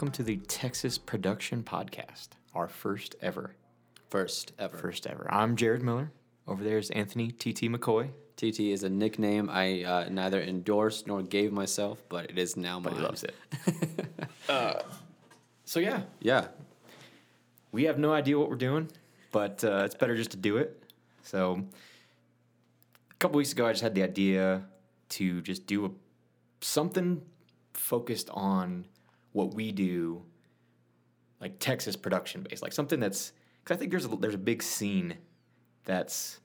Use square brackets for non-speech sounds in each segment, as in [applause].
welcome to the Texas Production Podcast, our first ever. First ever. First ever. I'm Jared Miller. Over there is Anthony TT McCoy. TT is a nickname I uh, neither endorsed nor gave myself, but it is now But mine. he loves it. [laughs] uh, so, yeah, Yeah. we have no idea what we're doing, but uh, it's better just to do it. So, a couple weeks ago, I just had the idea to just do a, something focused on what we do, like Texas production based, like something that's because I think there's a, there's a big scene that's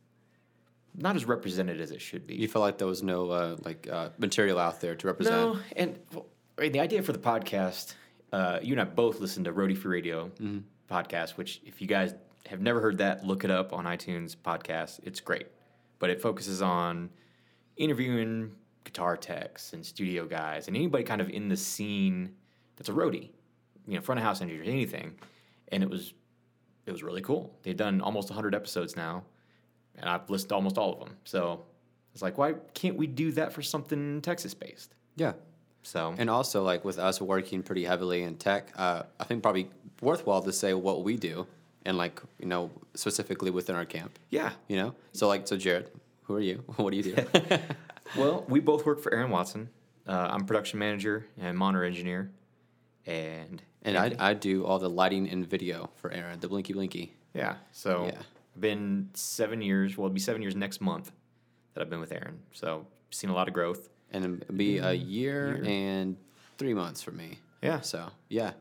not as represented as it should be. You felt like there was no uh, like uh, material out there to represent. No, and well, I mean, the idea for the podcast, uh, you and I both listened to Roadie Free Radio podcast, which if you guys have never heard that, look it up on iTunes podcast. It's great, but it focuses on interviewing guitar techs and studio guys and anybody kind of in the scene that's a roadie, you know, front of house engineers, anything. And it was it was really cool. They've done almost 100 episodes now, and I've listened to almost all of them. So it's like, why can't we do that for something Texas based? Yeah. So And also, like with us working pretty heavily in tech, uh, I think probably worthwhile to say what we do, and like you know specifically within our camp. yeah, You know, so like so Jared, who are you? [laughs] What do you do? [laughs] well, we both work for Aaron Watson. Uh, I'm production manager and monitor engineer, and and I, I do all the lighting and video for Aaron, the Blinky Blinky. yeah, so Yeah. I've been seven years. Well, it'll be seven years next month that I've been with Aaron. So seen a lot of growth. and it'll be a year, Year. and three months for me. Yeah. So yeah,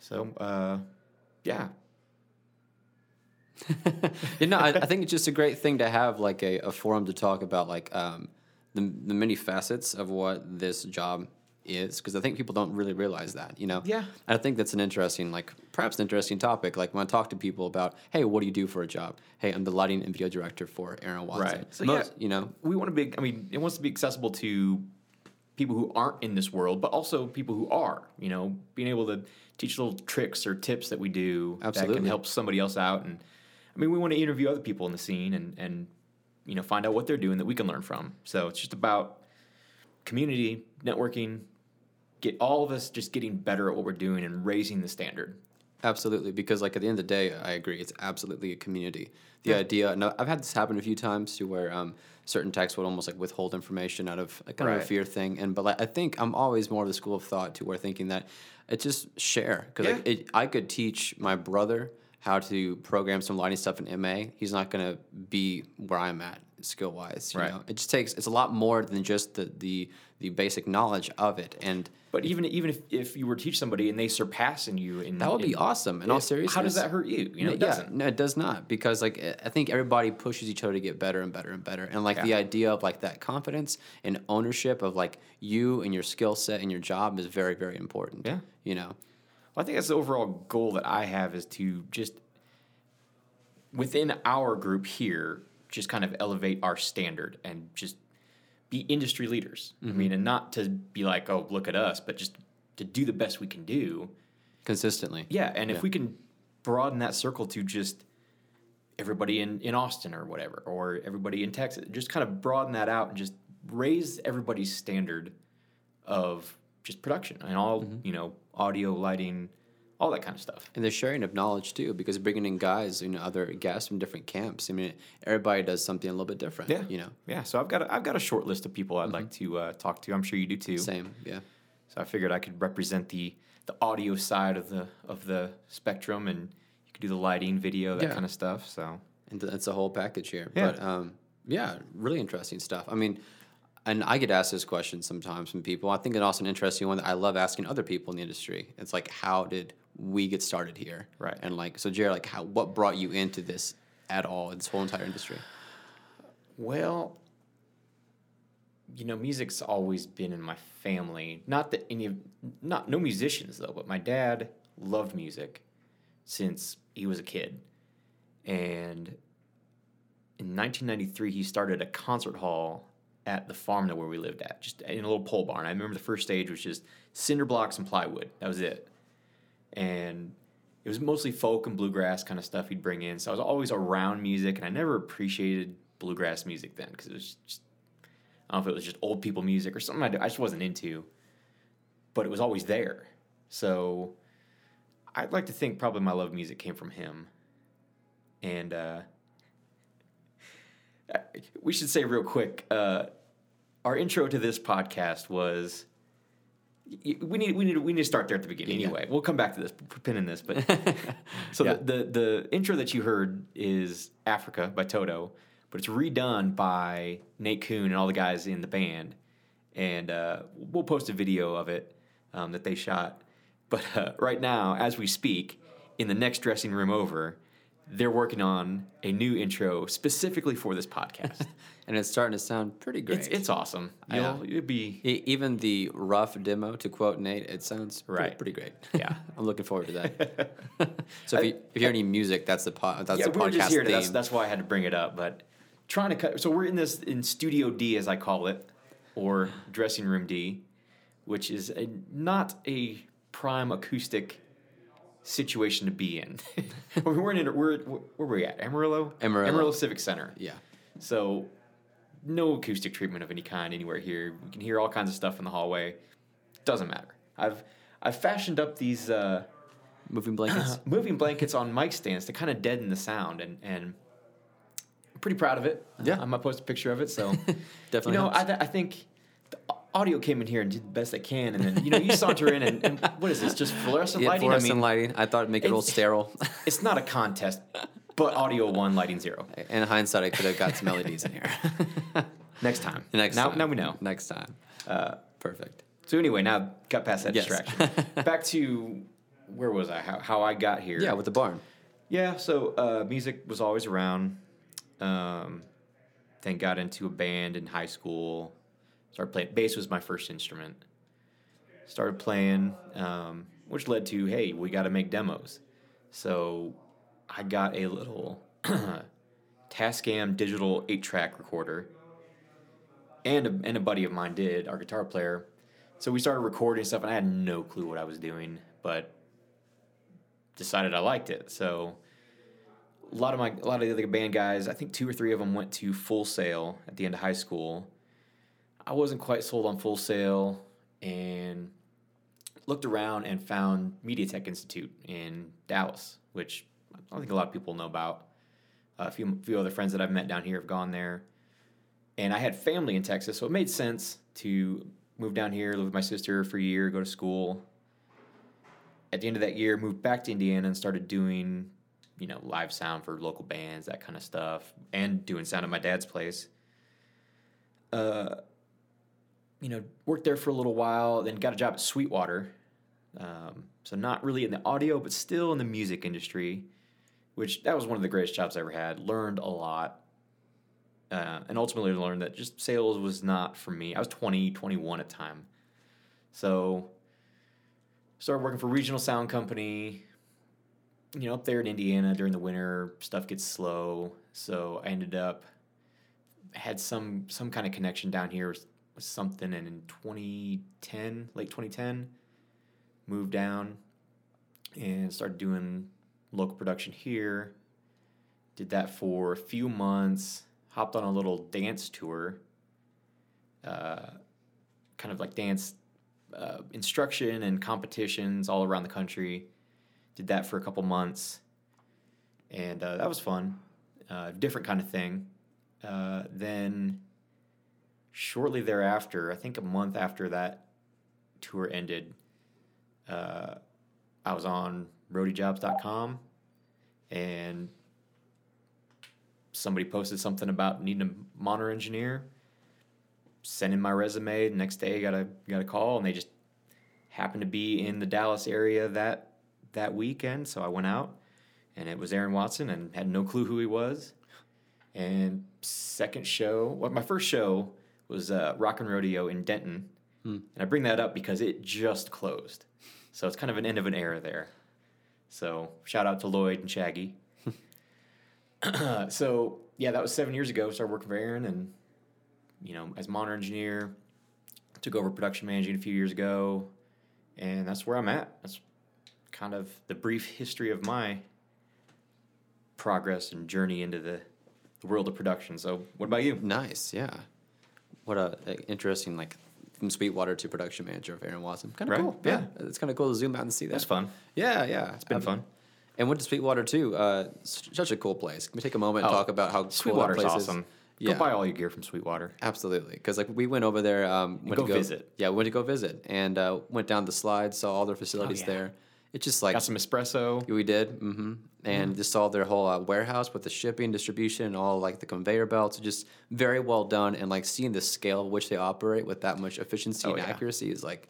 So uh, yeah, [laughs] you know, I, I think it's just a great thing to have like a, a forum to talk about like um, the the many facets of what this job is because I think people don't really realize that. You know. Yeah. And I think that's an interesting, like perhaps an interesting topic. Like when I talk to people about, hey, what do you do for a job? Hey, I'm the lighting and video director for Aaron Watson. Right. So, Most, yeah. you know, we want to be. I mean, it wants to be accessible to people who aren't in this world, but also people who are. You know, being able to teach little tricks or tips that we do that can help somebody else out. And I mean, we want to interview other people in the scene and and you know find out what they're doing that we can learn from. So it's just about community networking. Get all of us just getting better at what we're doing and raising the standard. Absolutely, because like at the end of the day, I agree. It's absolutely a community. The idea, and I've had this happen a few times to where um, certain texts would almost like withhold information out of like, kind of a fear thing. And but like I think I'm always more of the school of thought to where thinking that it's just share because like Yeah. it, I could teach my brother how to program some lighting stuff in MA. He's not gonna be where I'm at skill wise. You Right. know, it just takes it's a lot more than just the the the basic knowledge of it and. But even even if, if you were to teach somebody and they surpass in you, in That would be in- awesome. In all seriousness, how does that hurt you? You know, it yeah, doesn't. no, it does not because like I- think everybody pushes each other to get better and better and better, and like the idea of like that confidence and ownership of like you and your skill set and your job is very very important. Yeah. you know, Well, I think that's the overall goal that I have is to just within our group here, just kind of elevate our standard and just be industry leaders. I mm-hmm. mean, and not to be like, oh, look at us, but just to do the best we can do. consistently. Yeah, and Yeah. if we can broaden that circle to just everybody in, in Austin or whatever, or everybody in Texas, just kind of broaden that out and just raise everybody's standard of just production and all, mm-hmm. you know, audio, lighting, all that kind of stuff. And the sharing of knowledge too, because bringing in guys, you know, other guys from different camps. I mean, everybody does something a little bit different. Yeah, you know, Yeah, so I've got a, I've got a short list of people I'd like to uh, talk to. I'm sure you do too. same. Yeah. So I figured I could represent the the audio side of the of the spectrum, and you could do the lighting, video, that Yeah. kind of stuff. So and th- it's a whole package here. Yeah. But um, yeah, really interesting stuff. I mean, and I get asked this question sometimes from people. I think it's also an interesting one that I love asking other people in the industry. It's like, how did we get started here? Right. And like, so Jared, like, how what brought you into this at all? This whole entire industry. Well, you know, music's always been in my family. Not that any of, not no musicians though, but my dad loved music since he was a kid. And in 1993, he started a concert hall at the farm that where we lived at, just in a little pole barn. I remember the first stage was just cinder blocks and plywood. That was it. And it was mostly folk and bluegrass kind of stuff he'd bring in. So I was always around music, and I never appreciated bluegrass music then because it was just I don't know if it was just old people music or something I, just wasn't into, but it was always there. So I'd like to think probably my love of music came from him. And uh, [laughs] we should say real quick uh, our intro to this podcast was. We need we need we need to start there at the beginning. Yeah. Anyway, we'll come back to this. Pinning this, but [laughs] so Yeah. the, the the intro that you heard is Africa by Toto, but it's redone by Nate Kuhn and all the guys in the band, and uh, we'll post a video of it um, that they shot. But uh, right now, as we speak, in the next dressing room over, they're working on a new intro specifically for this podcast. [laughs] and it's starting to sound pretty great. it's it's awesome. Yeah. You'll you'll be E- even the rough demo, to quote Nate, it sounds Right. pretty great. [laughs] Yeah. [laughs] I'm looking forward to that. so if you, if hear any music, that's the po- that's yeah, the we were podcast just here. To, that's that's why I had to bring it up. But trying to cut. So we're in this in Studio D, as I call it, or dressing room D, which is a, not a prime acoustic situation to be in. I mean, we're in. We're where were we at? Amarillo. Amarillo. Amarillo Civic Center. yeah. So no acoustic treatment of any kind anywhere here. We can hear all kinds of stuff in the hallway. Doesn't matter. I've I've fashioned up these. Uh, Moving blankets. [clears throat] moving blankets on mic stands to kind of deaden the sound and and I'm pretty proud of it. Yeah. I'm gonna post a picture of it. So [laughs] Definitely you know. I, th- I think audio came in here and did the best I can, and then you know you saunter in and, and what is this? Just fluorescent yeah, lighting? fluorescent I mean, lighting. I thought it'd make it a little sterile. it's not a contest, but audio one, lighting zero. in hindsight, I could have got some LEDs in here. [laughs] Next time. Next now, time. now we know. Next time. Uh, Perfect. so anyway, now got past that Yes. distraction. [laughs] Back to where was I? How, how I got here? Yeah, with the barn. Yeah, so uh, music was always around. Um, then got into a band in high school. Started playing bass was my first instrument. Started playing, um, which led to hey, we got to make demos. So I got a little [clears throat] Tascam digital eight track recorder, and a, and a buddy of mine did our guitar player. So we started recording stuff, and I had no clue what I was doing, but decided I liked it. So a lot of my a lot of the other band guys, I think two or three of them went to Full Sail at the end of high school. I wasn't quite sold on Full Sail and looked around and found Media Tech Institute in Dallas, which I don't think a lot of people know about. a few few other friends that I've met down here have gone there. And I had family in Texas, so it made sense to move down here, live with my sister for a year, go to school, at the end of that year, moved back to Indiana and started doing, you know, live sound for local bands, that kind of stuff, and doing sound at my dad's place. Uh, you know, worked there for a little while, then got a job at Sweetwater. Um, so not really in the audio, but still in the music industry, which that was one of the greatest jobs I ever had. Learned a lot. Uh, and ultimately learned that just sales was not for me. I was 20, 21 at the time. So started working for regional sound company you know up there in indiana during the winter stuff gets slow so i ended up had some some kind of connection down here something and in 2010 late 2010 moved down and started doing local production here did that for a few months hopped on a little dance tour uh, kind of like dance uh, instruction and competitions all around the country. Did that for a couple months, and uh, that was fun. Uh, different kind of thing. Uh, then, shortly thereafter, I think a month after that tour ended, uh, I was on roadiejobs.com and somebody posted something about needing a monitor engineer sent in my resume. The next day, got a got a call, and they just happened to be in the Dallas area that that weekend. So I went out, and it was Aaron Watson, and had no clue who he was. And second show, well, my first show was uh, Rockin' Rodeo in Denton, and I bring that up because it just closed. So it's kind of an end of an era there. So shout out to Lloyd and Shaggy. [laughs] [clears throat] so yeah, that was seven years ago. Started working for Aaron and you know, as a monitor engineer, took over production managing a few years ago, and that's where I'm at. That's kind of the brief history of my progress and journey into the, the world of production. So, what about you? Nice, yeah. What a, a interesting like from Sweetwater to production manager of Aaron Watson. Kind of Right, cool. yeah. it's kind of cool to zoom out and see that. That's fun. Yeah, yeah, it's been fun. And went to Sweetwater too. Uh, such a cool place. Can we take a moment and Oh, talk about how cool that place is? awesome. Yeah. Go buy all your gear from Sweetwater. Absolutely, because like we went over there, um, went go to go visit. Yeah, we went to go visit, and uh, went down the slides, saw all their facilities yeah. there. It's just like Got some espresso. we did, hmm and just saw their whole uh, warehouse with the shipping, distribution, and all like the conveyor belts. Just very well done, and like seeing the scale at which they operate with that much efficiency Oh, and yeah. accuracy is like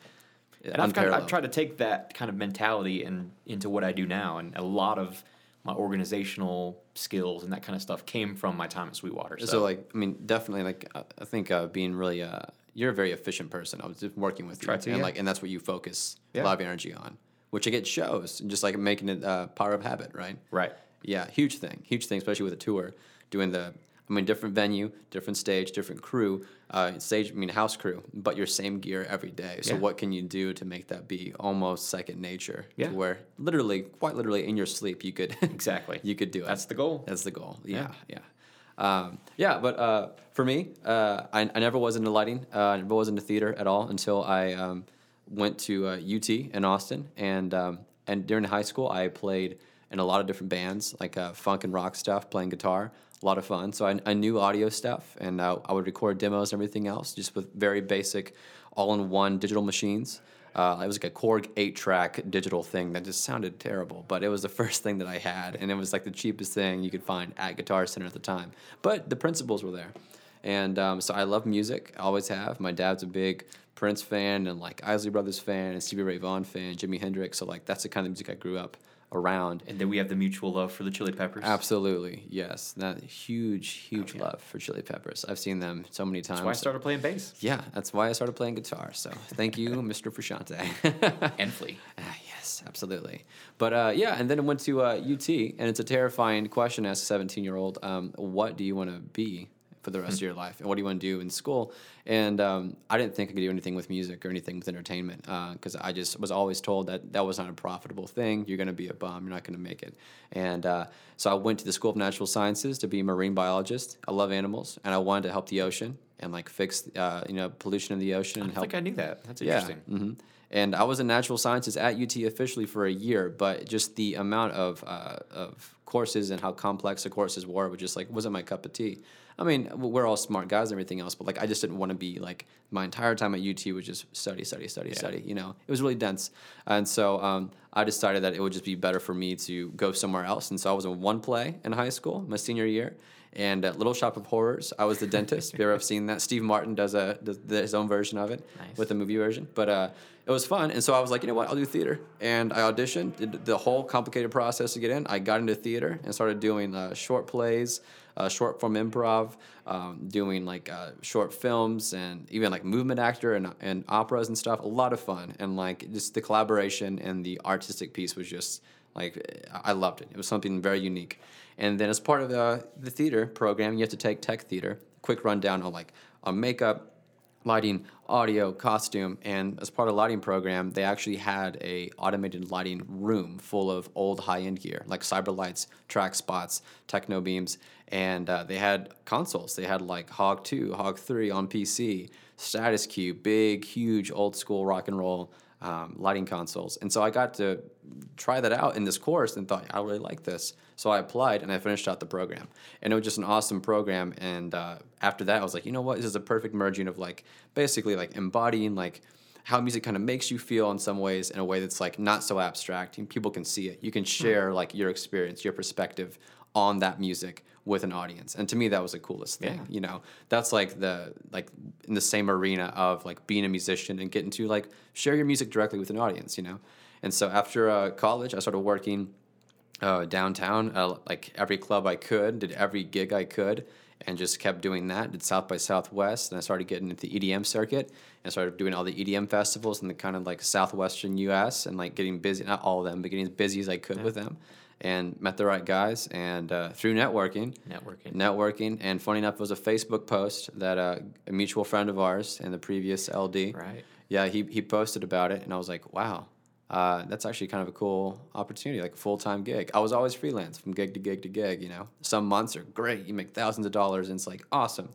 And I've, kind of. I've tried to take that kind of mentality and into what I do now, and a lot of my organizational skills and that kind of stuff came from my time at Sweetwater. So, So, like, I mean, definitely, like, uh, I think uh, being really, uh, you're a very efficient person. I was just working with Try you, to, and yeah. like, and that's what you focus a lot of energy on, which I get shows, and just like making it uh, power of habit, right? right, Yeah, huge thing, huge thing, especially with a tour, doing the, I mean, different venue, different stage, different crew, uh, stage, I mean, house crew, but your same gear every day. So, Yeah. what can you do to make that be almost second nature? to Yeah. where literally, quite literally, in your sleep, you could [laughs] exactly. you could do it. That's the goal. That's the goal. Yeah, yeah. Um, yeah, but uh, for me, uh, I, I never was into lighting. Uh, I never was into theater at all until I um, went to uh, UT in Austin. And, um, and during high school, I played in a lot of different bands, like uh, funk and rock stuff, playing guitar. A lot of fun. So I, I knew audio stuff, and uh, I would record demos and everything else just with very basic, all in one digital machines. Uh, it was like a Korg eight track digital thing that just sounded terrible, but it was the [laughs] first thing that I had, and it was like the cheapest thing you could find at Guitar Center at the time. But the principles were there, and um, so I love music. I always have. My dad's a big Prince fan, and like Isley Brothers fan, and Stevie Ray Vaughan fan, Jimi Hendrix. So like that's the kind of music I grew up around. and then we have the mutual love for the Chili Peppers. Absolutely, yes. That huge, huge Oh, yeah. love for Chili Peppers. I've seen them so many times. That's why I started playing bass. yeah, that's why I started playing guitar. So thank you, [laughs] Mr. Frusciante. And Flea. [laughs] Ah, yes, absolutely. But uh, yeah, and then I went to uh, UT, and it's a terrifying question as a 17 year old. Um, what do you want to be for the rest of your life, and what do you want to do in school? And um, I didn't think I could do anything with music or anything with entertainment because I just was always told that that was not a profitable thing. You're going to be a bum. You're not going to make it. And uh, so I went to the School of Natural Sciences to be a marine biologist. I love animals, and I wanted to help the ocean and like fix uh, you know pollution in the ocean I and help think I knew that. That's interesting. yeah. hmm And I was in natural sciences at UT officially for a year, but just the amount of uh, of courses and how complex the courses were was just like wasn't my cup of tea. I mean, we're all smart guys and everything else, but like I just didn't want to be like my entire time at UT was just study, study, study, study. You know, it was really dense, and so um, I decided that it would just be better for me to go somewhere else. And so I was in one play in high school, my senior year. And at Little Shop of Horrors, I was the dentist. If you ever have seen that, Steve Martin does a does his own version of it Nice. with the movie version. But uh, it was fun, and so I was like, you know what, I'll do theater. And I auditioned, did the whole complicated process to get in. I got into theater and started doing uh, short plays, uh, short form improv, um, doing like uh, short films, and even like movement actor and and operas and stuff. A lot of fun, and like just the collaboration and the artistic piece was just like I loved it. It was something very unique. And then as part of the the theater program, you have to take tech theater. Quick rundown on like on makeup, lighting, audio, costume, and as part of the lighting program, they actually had a automated lighting room full of old high-end gear like Cyberlights, track spots, Technobeams, and uh, they had consoles. They had like Hog 2, Hog 3 on PC, Status Cue, big, huge, old school rock and roll um, lighting consoles. And so I got to try that out in this course and thought, I really like this. So I applied and I finished out the program. And it was just an awesome program. And uh, after that, I was like, you know what? This is a perfect merging of like basically like embodying like how music kind of makes you feel in some ways in a way that's like not so abstract and people can see it. You can share like your experience, your perspective on that music with an audience. And to me that was the coolest thing. Yeah. You know, that's like the like in the same arena of like being a musician and getting to like share your music directly with an audience, you know. And so after uh, college, I started working uh, downtown, uh, like every club I could, did every gig I could, and just kept doing that. Did South by Southwest, and I started getting into the EDM circuit, and started doing all the EDM festivals in the kind of like southwestern U.S. and like getting busy, not all of them, but getting as busy as I could with them, and met the right guys, and uh, through networking, Networking. networking, and funny enough, it was a Facebook post that uh, a mutual friend of ours in the previous LD, Right. yeah, he he posted about it, and I was like, wow, uh, that's actually kind of a cool opportunity, like a full time gig. I was always freelance from gig to gig to gig. You know, some months are great, you make thousands of dollars, and it's like awesome.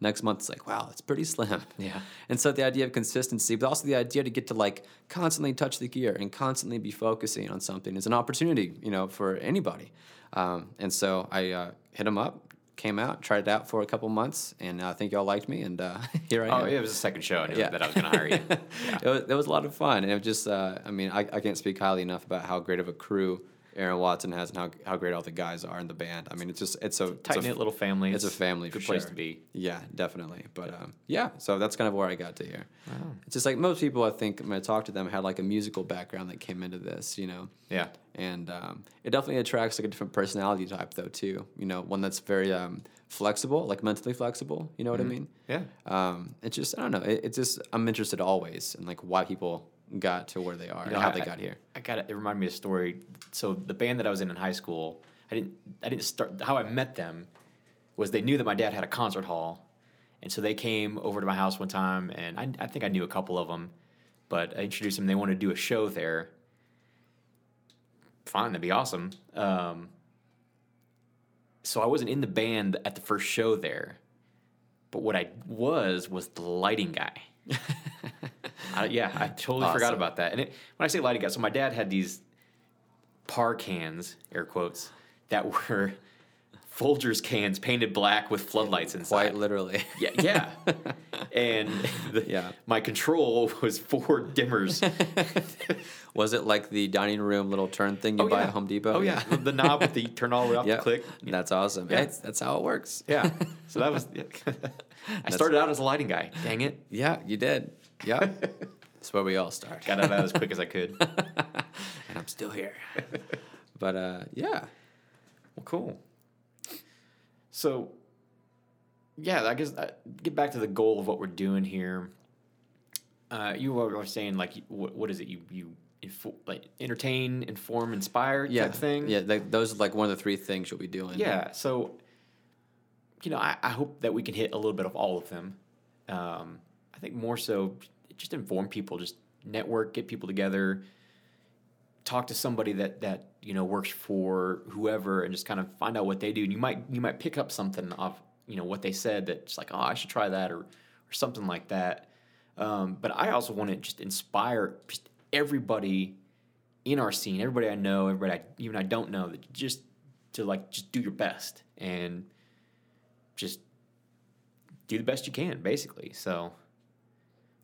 Next month, it's like, wow, it's pretty slim. Yeah. [laughs] And so the idea of consistency, but also the idea to get to like constantly touch the gear and constantly be focusing on something is an opportunity, you know, for anybody. Um, and so I uh, hit him up, came out, tried it out for a couple months, and I think y'all liked me, and uh, [laughs] here I am. Oh, it was the second show. I knew Yeah. that I was going to hire you. [laughs] it, was, it was a lot of fun. And it was just, uh, I mean, I, I can't speak highly enough about how great of a crew Aaron Watson has and how, how great all the guys are in the band. I mean, it's just, it's a Tight knit little family. It's a family Good place sure. to be. Yeah, definitely. But um, yeah, so that's kind of where I got to here. It's just like most people, I think, when I talk to them, had like a musical background that came into this, you know. Yeah. And um, it definitely attracts like a different personality type, though, too. You know, one that's very um, flexible, like mentally flexible. You know what I mean? Yeah. Um, it's just I don't know. It, it's just I'm interested always in like why people got to where they are You know, how I- they got here. I got it. It reminded me of a story. So the band that I was in in high school, I didn't. I didn't start. How I met them was they knew that my dad had a concert hall, and so they came over to my house one time, and I, I think I knew a couple of them, but I introduced them. They wanted to do a show there. Fine, that'd be awesome. Um, so I wasn't in the band at the first show there, but what I was was the lighting guy. [laughs] I, yeah, I totally forgot about that. And it, when I say lighting guy, so my dad had these par cans, air quotes, that were Folgers cans painted black with floodlights inside. Quite literally. Yeah, yeah. [laughs] and the, Yeah. my control was four dimmers. [laughs] Was it like the dining room little turn thing you oh, buy at Home Depot? Oh yeah, the knob with the [laughs] turn all the way off yeah. the click. That's awesome. Yeah. It's, that's how it works. Yeah. So that was. I started out as a lighting guy. Dang it! Yeah, you did. Yeah. That's where we all start. Got out as quick as I could. [laughs] and I'm still here. [laughs] but uh, yeah. Well, cool. So, yeah, I guess uh, get back to the goal of what we're doing here. Uh, you were saying like, what, what is it? You you info, like entertain, inform, inspire Yeah. type thing. Yeah, like, those are like one of the three things you'll be doing. Yeah. So, you know, I, I hope that we can hit a little bit of all of them. Um, I think more so, just inform people, just network, get people together, talk to somebody that that you know works for whoever, and just kind of find out what they do. And you might you might pick up something off you know what they said that's like, oh, I should try that or or something like that. Um, but I also want to just inspire just everybody in our scene, everybody I know, everybody I, even I don't know, that just to like just do your best and just do the best you can, basically. So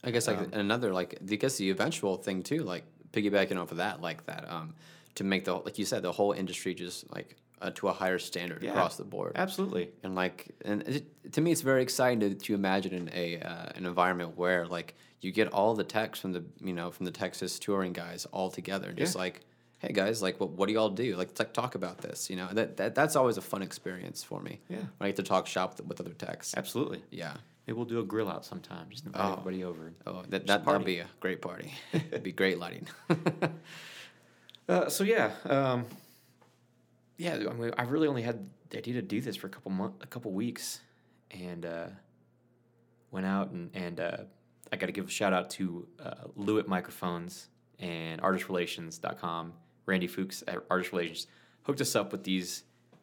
I guess like Um, another like I guess the eventual thing too, like piggybacking off of that, like that, um, to make the like you said, the whole industry just like uh, to a higher standard Yeah. across the board. absolutely, And like, and it, to me, it's very exciting to, to imagine in a uh, an environment where like you get all the techs from the you know from the Texas touring guys all together, and just like, hey guys, like what what do y'all do? Like, like, talk about this. You know, that, that that's always a fun experience for me. Yeah. when I get to talk shop with, with other techs. absolutely. Yeah. Maybe we'll do a grill out sometime. Just invite Oh. everybody over. Oh, that that that'd be a great party. [laughs] It'd be great lighting. [laughs] Uh, so yeah, um, yeah. I, mean, I really only had the idea to do this for a couple month, a couple weeks, and uh, went out and and uh, I got to give a shout out to uh, Lewitt Microphones and ArtistRelations.com. Randy Fuchs at Artist Relations hooked us up with these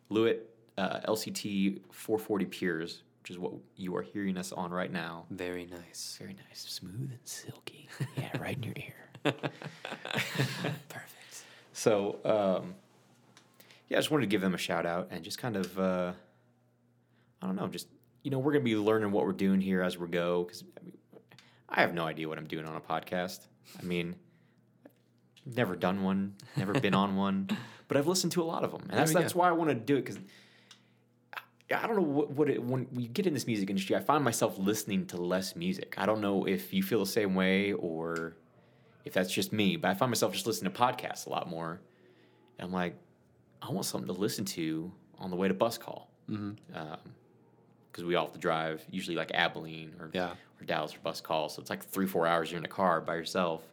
Lewitt uh, LCT 440 Pures, which is what you are hearing us on right now. very nice. Very nice, smooth and silky. [laughs] Yeah, right in your ear. [laughs] Perfect. So, um, yeah, I just wanted to give them a shout out and just kind of, uh, I don't know, just, you know, we're going to be learning what we're doing here as we go because I, mean, I have no idea what I'm doing on a podcast. I mean, never done one, never been on one, [laughs] but I've listened to a lot of them. And that's, There that's go. why I wanted to do it because I don't know what, what it, when we get in this music industry, I find myself listening to less music. I don't know if you feel the same way or if that's just me, but I find myself just listening to podcasts a lot more. And I'm like, I want something to listen to on the way to bus call. Mm-hmm. Um, because we all have to drive, usually like Abilene or, Yeah. or Dallas for bus call. So it's like three, four hours you're in a car by yourself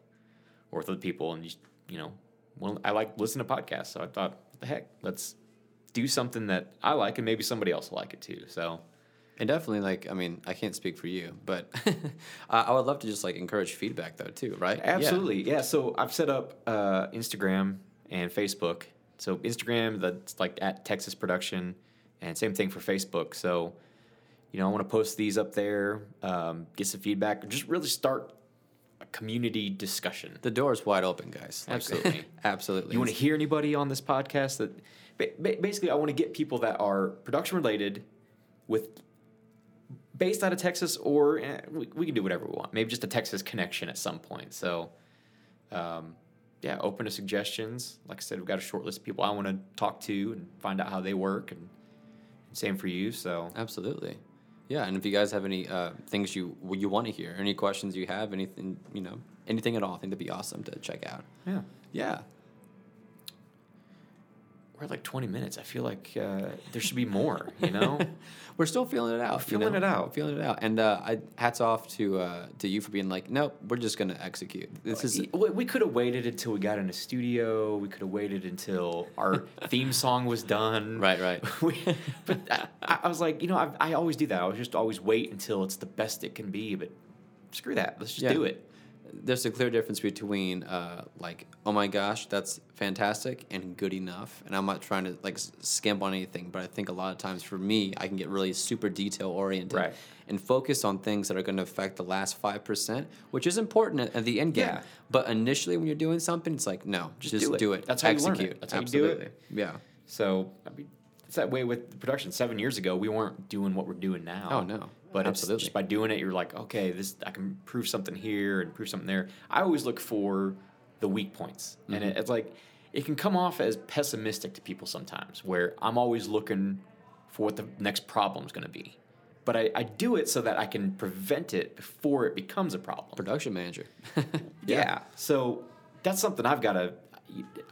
or with other people. And you, you know, well, I like listening to podcasts. So I thought, what the heck, let's do something that I like and maybe somebody else will like it too. So And definitely, like, I mean, I can't speak for you, but [laughs] I would love to just like encourage feedback though too, right? Absolutely, yeah. So I've set up uh, Instagram and Facebook. So Instagram, that's like at Texas Production, and same thing for Facebook. So, you know, I want to post these up there, um, get some feedback, just really start community discussion. The door is wide open, guys. Like, Absolutely. [laughs] absolutely. You want to hear anybody on this podcast that ba- ba- basically I want to get people that are production related with based out of Texas or eh, we, we can do whatever we want. Maybe just a Texas connection at some point. So um, yeah, open to suggestions. Like I said, we've got a short list of people I want to talk to and find out how they work and same for you. So Absolutely. Yeah, and if you guys have any uh, things you you want to hear, any questions you have, anything you know, anything at all, I think that'd be awesome to check out. yeah. Yeah. We're at like 20 minutes. I feel like uh, there should be more, you know? [laughs] We're still feeling it out. feeling know? it out. Feeling it out. And uh, I hats off to uh, to you for being like, nope, we're just gonna execute. This is We, we could have waited until we got in a studio. We could have waited until our [laughs] theme song was done. Right, right. [laughs] we, but I, I was like, you know, I, I always do that. I was just always wait until it's the best it can be. But screw that. Let's just Yeah. do it. There's a clear difference between uh, like, oh my gosh, that's fantastic, and good enough. And I'm not trying to like skimp on anything, but I think a lot of times for me, I can get really super detail oriented Right. and focus on things that are going to affect the last five percent, which is important at, at the end game. Yeah. But initially, when you're doing something, it's like, no, just, do it. do it. That's how you learn it. Execute. That's how you do it. Yeah. So I mean, it's that way with production. Seven years ago, we weren't doing what we're doing now. Oh, no. But Absolutely. it's just by doing it, you're like, okay, this I can prove something here and prove something there. I always look for the weak points, and Mm-hmm. it, it's like it can come off as pessimistic to people sometimes, where I'm always looking for what the next problem is going to be. But I, I do it so that I can prevent it before it becomes a problem. Production manager. [laughs] Yeah. So that's something I've got to,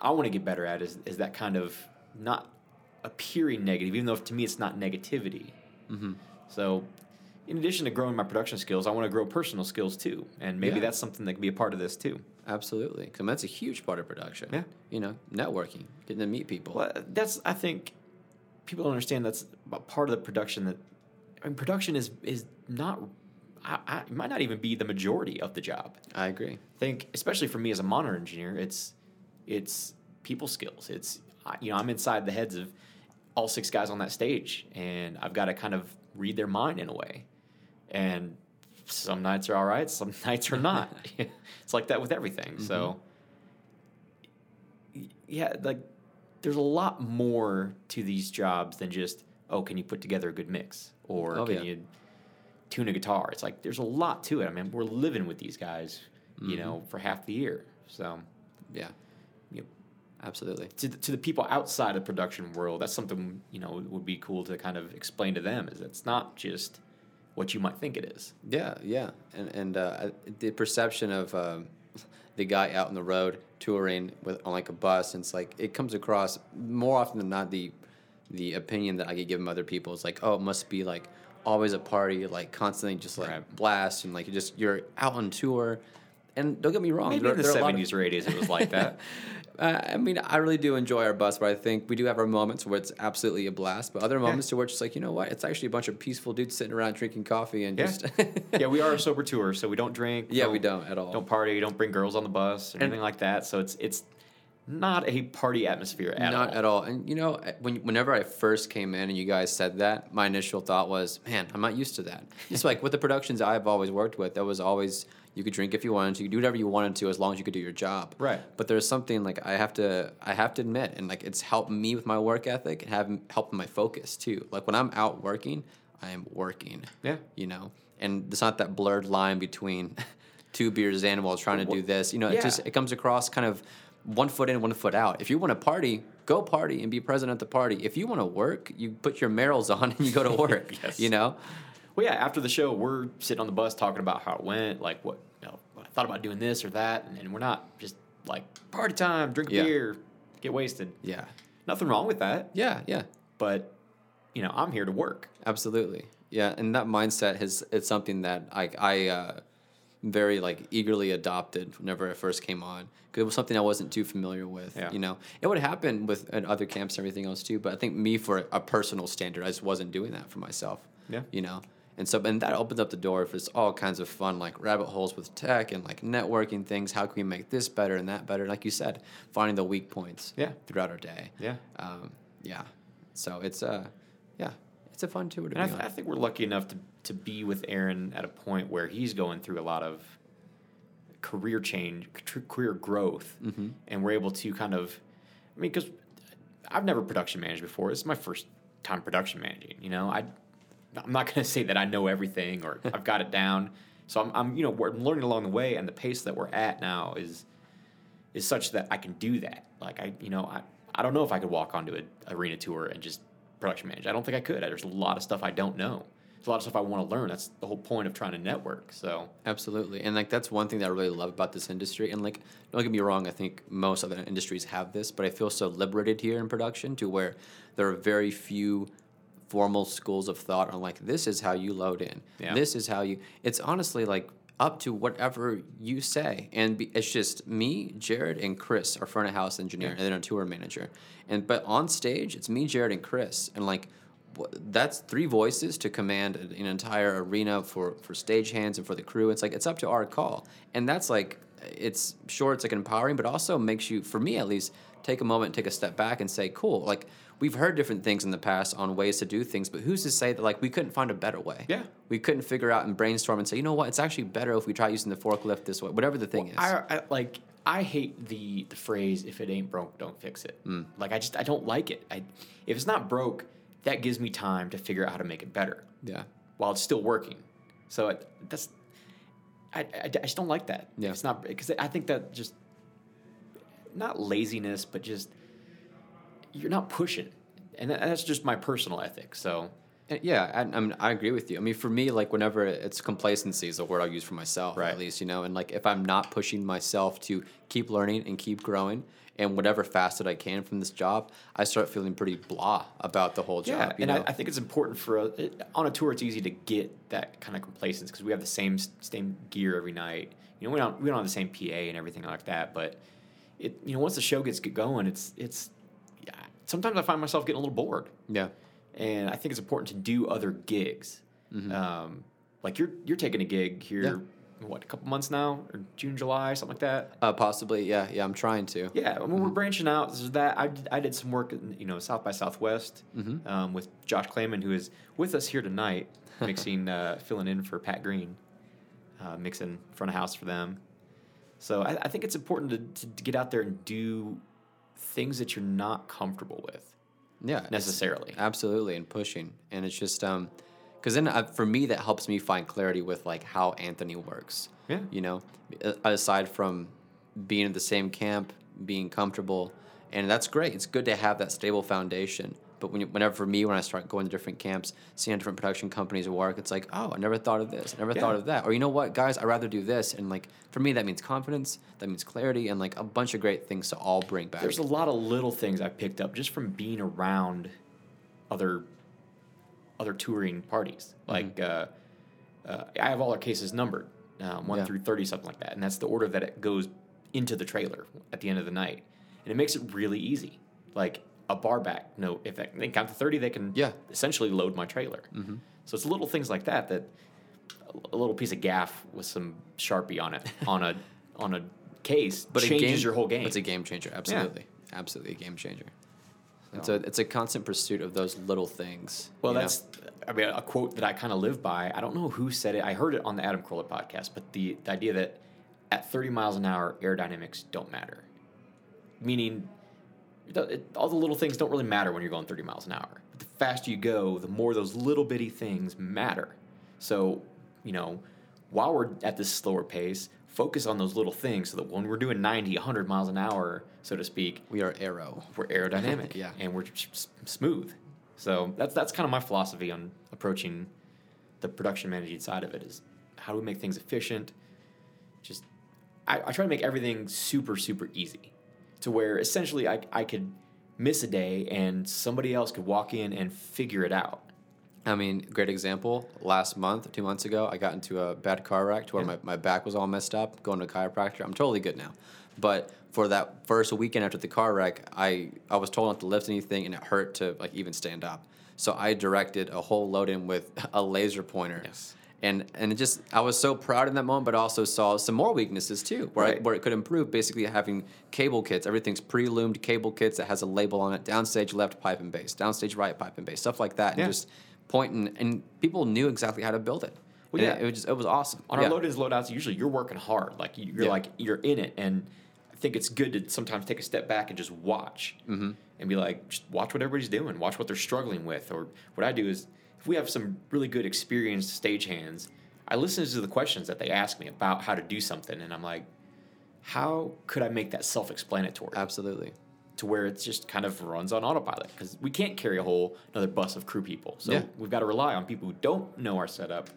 I want to get better at is, is that kind of not appearing negative, even though to me it's not negativity. Mm-hmm. So, in addition to growing my production skills, I want to grow personal skills too. And maybe Yeah. that's something that can be a part of this too. Absolutely, because that's a huge part of production. Yeah. You know, networking, getting to meet people. Well, that's, I think, people don't understand that's a part of the production that, I mean, production is, is not, I, I, it might not even be the majority of the job. I agree. I think especially for me as a monitor engineer it's it's people skills it's you know i'm inside the heads of all six guys on that stage and i've got to kind of read their mind in a way and some nights are all right some [laughs] nights are not. [laughs] It's like that with everything so mm-hmm. yeah like there's a lot more to these jobs than just oh can you put together a good mix? Or Oh, can yeah. you tune a guitar? It's like there's a lot to it. I mean we're living with these guys you know mm-hmm. for half the year so. Yeah, you know, absolutely. to the, to the people outside of production world that's something you know would be cool to kind of explain to them is it's not just what you might think it is Yeah, yeah, and and uh, the perception of um, the guy out on the road touring with on like a bus, and it's like it comes across more often than not the the opinion that I get given by other people is like, oh, it must be like always a party, like constantly just like Right. blast, and like you just you're out on tour. And don't get me wrong, maybe there, in the there are a lot of- 70s or 80s it was like that [laughs] Uh, I mean, I really do enjoy our bus, but I think we do have our moments where it's absolutely a blast, but other moments to where it's just like, you know what? It's actually a bunch of peaceful dudes sitting around drinking coffee and yeah. just. [laughs] yeah we are a sober tour so we don't drink Yeah, we don't at all. don't party don't bring girls on the bus or anything like that so it's it's not a party atmosphere at all. Not all at all. And you know, when whenever I first came in and you guys said that, my initial thought was, man, I'm not used to that. It's [laughs] like with the productions I've always worked with, that was always you could drink if you wanted to, you could do whatever you wanted to as long as you could do your job. Right. But there's something like I have to I have to admit, and like it's helped me with my work ethic and have helped my focus too. Like when I'm out working, I am working. Yeah. You know, and it's not that blurred line between [laughs] two beers in while trying to do this. You know, it just it comes across kind of one foot in, one foot out. If you want to party, go party and be present at the party. If you want to work, you put your Merrells on and you go to [laughs] work. Yes. You know? Well, yeah, after the show, we're sitting on the bus talking about how it went, like what, you know, I thought about doing this or that, and, and we're not just like party time, drink a Yeah. beer, get wasted. Yeah. Nothing wrong with that, Yeah, yeah. but you know, I'm here to work. Absolutely. Yeah, and that mindset has it's something that I I uh, very like eagerly adopted whenever I first came on because it was something I wasn't too familiar with. Yeah. You know, it would happen with at other camps and everything else too, but I think me for a personal standard, I just wasn't doing that for myself. Yeah. You know, and so and that opens up the door for all kinds of fun like rabbit holes with tech and like networking things. How can we make this better and that better? Like you said, finding the weak points. Yeah. Throughout our day. Yeah. Um, yeah. So it's uh, yeah, it's a fun tour to And I, th-. I think we're lucky enough to, to be with Aaron at a point where he's going through a lot of career change, career growth, Mm-hmm. and we're able to kind of, I mean, because I've never production managed before. This is my first time production managing. You know, I, I'm not going [laughs] to say that I know everything or [laughs] I've got it down. So I'm, I'm, you know, we're learning along the way, and the pace that we're at now is, is such that I can do that. Like I, you know, I, I don't know if I could walk onto an arena tour and just production manage. I don't think I could. There's a lot of stuff I don't know. There's a lot of stuff I want to learn. That's the whole point of trying to network. So Absolutely. And like that's one thing that I really love about this industry. And like don't get me wrong, I think most other industries have this, but I feel so liberated here in production to where there are very few formal schools of thought on like this is how you load in. Yeah. This is how you it's honestly like up to whatever you say. And be, it's just me, Jared, and Chris, our front of house engineer, and then a tour manager. And but on stage, it's me, Jared, and Chris. And like that's three voices to command an an entire arena for for stagehands and for the crew. It's like it's up to our call, and that's like it's sure it's like empowering, but also makes you, for me at least, take a moment, take a step back, and say, cool. Like we've heard different things in the past on ways to do things, but who's to say that like we couldn't find a better way? Yeah. we couldn't figure out and brainstorm and say, you know what, it's actually better if we try using the forklift this way, whatever the thing is. I, I like I hate the the phrase "if it ain't broke, don't fix it." Mm. Like I just I don't like it. I if it's not broke, that gives me time to figure out how to make it better yeah, while it's still working. So it, that's I, I, I just don't like that. Yeah. It's not because I think that just not laziness, but just you're not pushing, and that- that's just my personal ethic. So And yeah, I, I mean, I agree with you. I mean, for me, like whenever it's complacency is a word I'll use for myself, Right. at least, you know. And like if I'm not pushing myself to keep learning and keep growing, and whatever facet I can from this job, I start feeling pretty blah about the whole job. Yeah, you and I? I think it's important for it, on a tour. It's easy to get that kind of complacence because we have the same same gear every night. You know, we don't we don't have the same PA and everything like that. But it you know once the show gets get going, it's it's yeah. Sometimes I find myself getting a little bored, yeah, and I think it's important to do other gigs. Um, like you're you're taking a gig here. Mm-hmm. Yeah. What a couple months now, or June, July, something like that. uh, possibly. Yeah, yeah. I'm trying to. Yeah, I mean, we're branching out. There's that I did, I did some work, in, you know, South by Southwest Mhm. um, with Josh Clayman, who is with us here tonight, [laughs] mixing, uh, filling in for Pat Green, uh, mixing front of house for them. So I, I think it's important to, to get out there and do things that you're not comfortable with Yeah, necessarily. absolutely and pushing and it's just um because then uh, for me that helps me find clarity with like how anthony works Yeah. you know aside from being in the same camp being comfortable and that's great it's good to have that stable foundation but when you, whenever for me when i start going to different camps seeing different production companies work it's like oh i never thought of this i never thought of that or you know what guys i'd rather do this and like for me that means confidence that means clarity and like a bunch of great things to all bring back There's a lot of little things I picked up just from being around other other touring parties. Mm-hmm. Like uh, uh, I have all our cases numbered, um, one Yeah. through thirty, something like that, and that's the order that it goes into the trailer at the end of the night, and it makes it really easy. Like a bar back, no, if they count to thirty, they can Yeah. essentially load my trailer. Mm-hmm. So it's little things like that that a little piece of gaff with some sharpie on it on a on a case but changes game, your whole game. It's a game changer, absolutely, absolutely a game changer. It's a it's a constant pursuit of those little things. Well, you know? that's I mean a quote that I kind of live by. I don't know who said it. I heard it on the Adam Carolla podcast, but the, the idea that at 30 miles an hour, aerodynamics don't matter, meaning it, it, all the little things don't really matter when you're going 30 miles an hour. But the faster you go, the more those little bitty things matter. So, you know, while we're at this slower pace, focus on those little things so that when we're doing 90, 100 miles an hour, so to speak, we are aero. we're aerodynamic [laughs] Yeah. and we're s- smooth. So that's that's kind of my philosophy on approaching the production managing side of it is how do we make things efficient? Just I, I try to make everything super super easy to where essentially I I could miss a day and somebody else could walk in and figure it out. I mean, great example. Last month, two months ago, I got into a bad car wreck to where Yeah. my, my back was all messed up, going to a chiropractor. I'm totally good now. But for that first weekend after the car wreck, I, I was told not to lift anything and it hurt to like even stand up. So I directed a whole load in with [laughs] a laser pointer. Yes. And and it just I was so proud in that moment, but also saw some more weaknesses too, where I, Right. where it could improve. Basically, having cable kits, everything's pre-loomed cable kits that has a label on it. Downstage left pipe and base, downstage right pipe and base, stuff like that, and Yeah. just pointing, and people knew exactly how to build it. Well, yeah. it, it was just, it was awesome. on yeah. our load-ins, load-outs, usually you're working hard. Like you- you're Yeah. like you're in it, and I think it's good to sometimes take a step back and just watch Mm-hmm. and be like, just watch what everybody's doing, watch what they're struggling with. Or what I do is, if we have some really good experienced stagehands, I listen to the questions that they ask me about how to do something, and I'm like, how could I make that self-explanatory Absolutely. to where it just kind of runs on autopilot? Because we can't carry a whole another bus of crew people, so Yeah. we've got to rely on people who don't know our setup.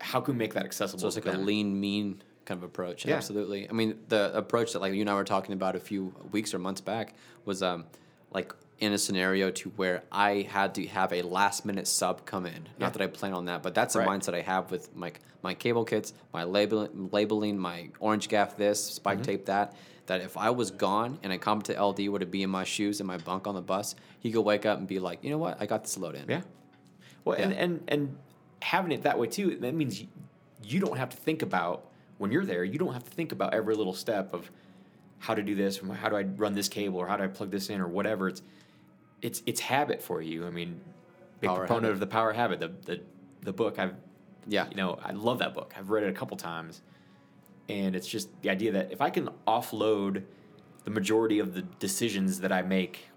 How can we make that accessible? So it's like a lean, mean kind of approach. Yeah. Absolutely. I mean, the approach that like you and I were talking about a few weeks or months back was um like in a scenario to where I had to have a last minute sub come in. Yeah. Not that I plan on that, but that's the Right. mindset I have with my my cable kits, my label, labeling, my orange gaff this, spike Mm-hmm. tape that. That if I was gone and a competent LD were to be in my shoes in my bunk on the bus, he could wake up and be like, you know what, I got this load in. Yeah. Well, and, Yeah. and and having it that way too, that means you, you don't have to think about when you're there. You don't have to think about every little step of how to do this, or how do I run this cable, or how do I plug this in, or whatever. It's it's it's habit for you. I mean, big Power proponent Habit. of the power habit. The the the book I've Yeah. you know I love that book. I've read it a couple times, and it's just the idea that if I can offload the majority of the decisions that I make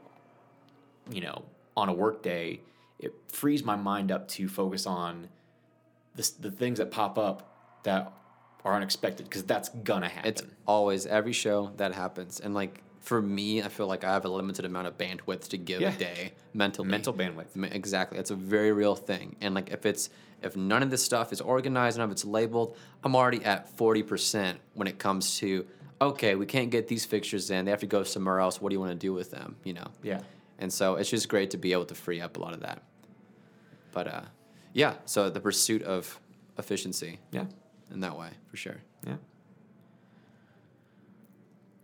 you know, on a work day, it frees my mind up to focus on the, the things that pop up that are unexpected because that's gonna happen. It's always every show that happens, and like for me, I feel like I have a limited amount of bandwidth to give Yeah. a day mentally. mental bandwidth. Exactly, it's a very real thing, and like if it's if none of this stuff is organized, none of it's labeled, I'm already at forty percent when it comes to okay, we can't get these fixtures in; they have to go somewhere else. What do you want to do with them? You know. Yeah. And so it's just great to be able to free up a lot of that. But uh, yeah, so the pursuit of efficiency Yeah. in that way, for sure. Yeah.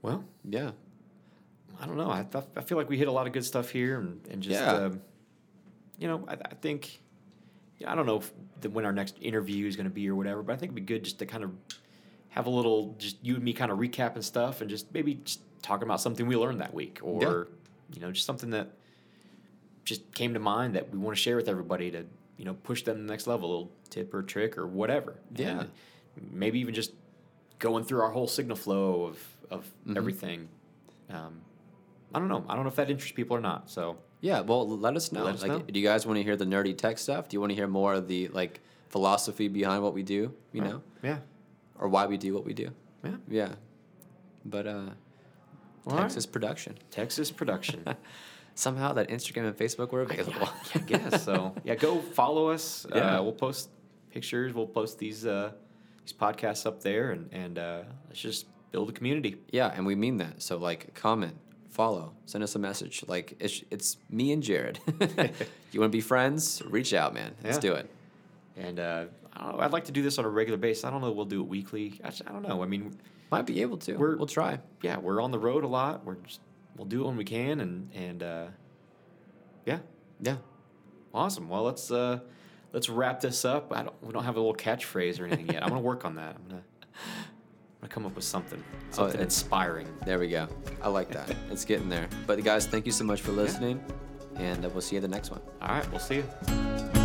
Well, Yeah. I don't know. I, th- I feel like we hit a lot of good stuff here, and, and just, Yeah. um, you know, I, I think, yeah, I don't know if the, when our next interview is going to be or whatever, but I think it'd be good just to kind of have a little, just you and me kind of recap and stuff and just maybe just talking about something we learned that week or, you know, just something that just came to mind that we want to share with everybody to, you know, push them to the next level, a little tip or trick or whatever. Yeah. And maybe even just going through our whole signal flow of, of Mhm. everything. Um, I don't know. I don't know if that interests people or not. So Yeah, well, let us know. Let us like, know. do you guys want to hear the nerdy tech stuff? Do you want to hear more of the like philosophy behind what we do? You know, yeah, or why we do what we do? yeah. Yeah, but uh, All right. Texas production. Texas production. [laughs] Somehow that Instagram and Facebook were available. [laughs] I guess so. Yeah, go follow us. [laughs] Yeah. Uh, we'll post pictures. We'll post these uh, these podcasts up there, and and uh, let's just build a community. yeah, and we mean that. So like, comment, follow, send us a message. Like it's it's me and Jared. [laughs] you want to be friends? Reach out, man. Let's Yeah. do it. And uh, I don't know, I'd like to do this on a regular basis. I don't know. We'll do it weekly. I, just- I don't know. I mean, Might be able to. We're- we'll try. yeah, we're on the road a lot. We're just we'll do it when we can, and and uh, yeah, Yeah. awesome. Well, let's uh, let's wrap this up. I don't we don't have a little catchphrase or anything yet. I'm gonna work on that. I'm gonna I'm gonna come up with something something it's- inspiring. There we go. I like that. [laughs] it's getting there. But guys, thank you so much for listening, and uh, we'll see you in the next one. All right, we'll see you.